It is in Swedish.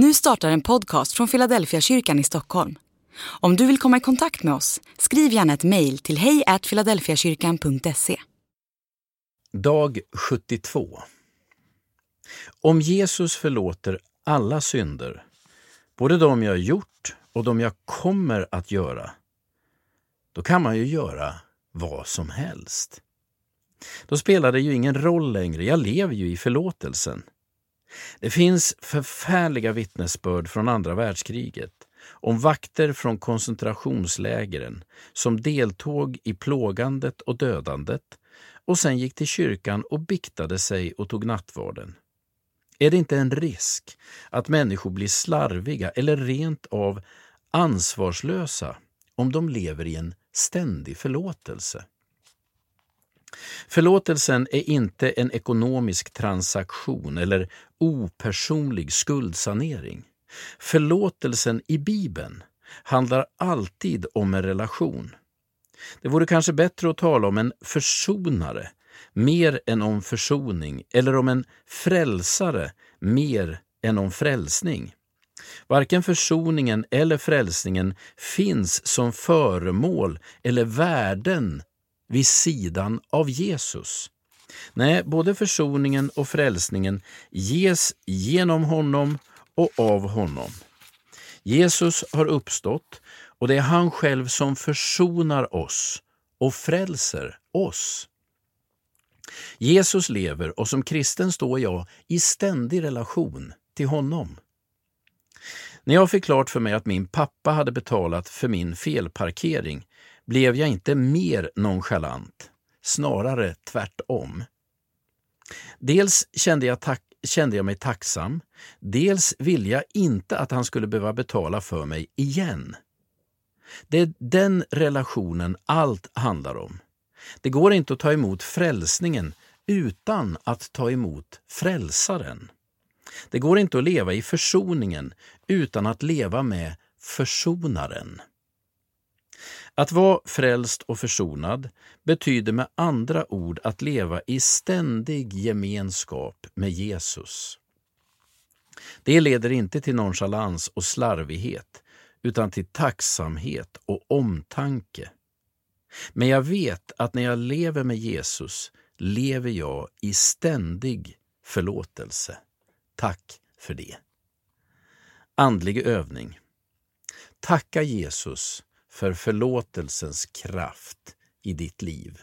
Nu startar en podcast från Philadelphia kyrkan i Stockholm. Om du vill komma i kontakt med oss, skriv gärna ett mejl till hejfiladelfiakyrkan.se. Dag 72 Om Jesus förlåter alla synder, både de jag gjort och de jag kommer att göra, då kan man ju göra vad som helst. Då spelar det ju ingen roll längre, jag lever ju i förlåtelsen. Det finns förfärliga vittnesbörd från andra världskriget om vakter från koncentrationslägren som deltog i plågandet och dödandet och sen gick till kyrkan och biktade sig och tog nattvarden. Är det inte en risk att människor blir slarviga eller rent av ansvarslösa om de lever i en ständig förlåtelse? Förlåtelsen är inte en ekonomisk transaktion eller opersonlig skuldsanering. Förlåtelsen i Bibeln handlar alltid om en relation. Det vore kanske bättre att tala om en försonare mer än om försoning eller om en frälsare mer än om frälsning. Varken försoningen eller frälsningen finns som föremål eller värden vid sidan av Jesus. Nej, både försoningen och frälsningen ges genom honom och av honom. Jesus har uppstått och det är han själv som försonar oss och frälser oss. Jesus lever och som kristen står jag i ständig relation till honom. När jag fick klart för mig att min pappa hade betalat för min felparkering blev jag inte mer nonchalant, snarare tvärtom. Dels kände jag, tack, kände jag mig tacksam, dels ville jag inte att han skulle behöva betala för mig igen. Det är den relationen allt handlar om. Det går inte att ta emot frälsningen utan att ta emot frälsaren. Det går inte att leva i försoningen utan att leva med försonaren. Att vara frälst och försonad betyder med andra ord att leva i ständig gemenskap med Jesus. Det leder inte till nonchalans och slarvighet utan till tacksamhet och omtanke. Men jag vet att när jag lever med Jesus lever jag i ständig förlåtelse. Tack för det. Andlig övning. Tacka Jesus för förlåtelsens kraft i ditt liv.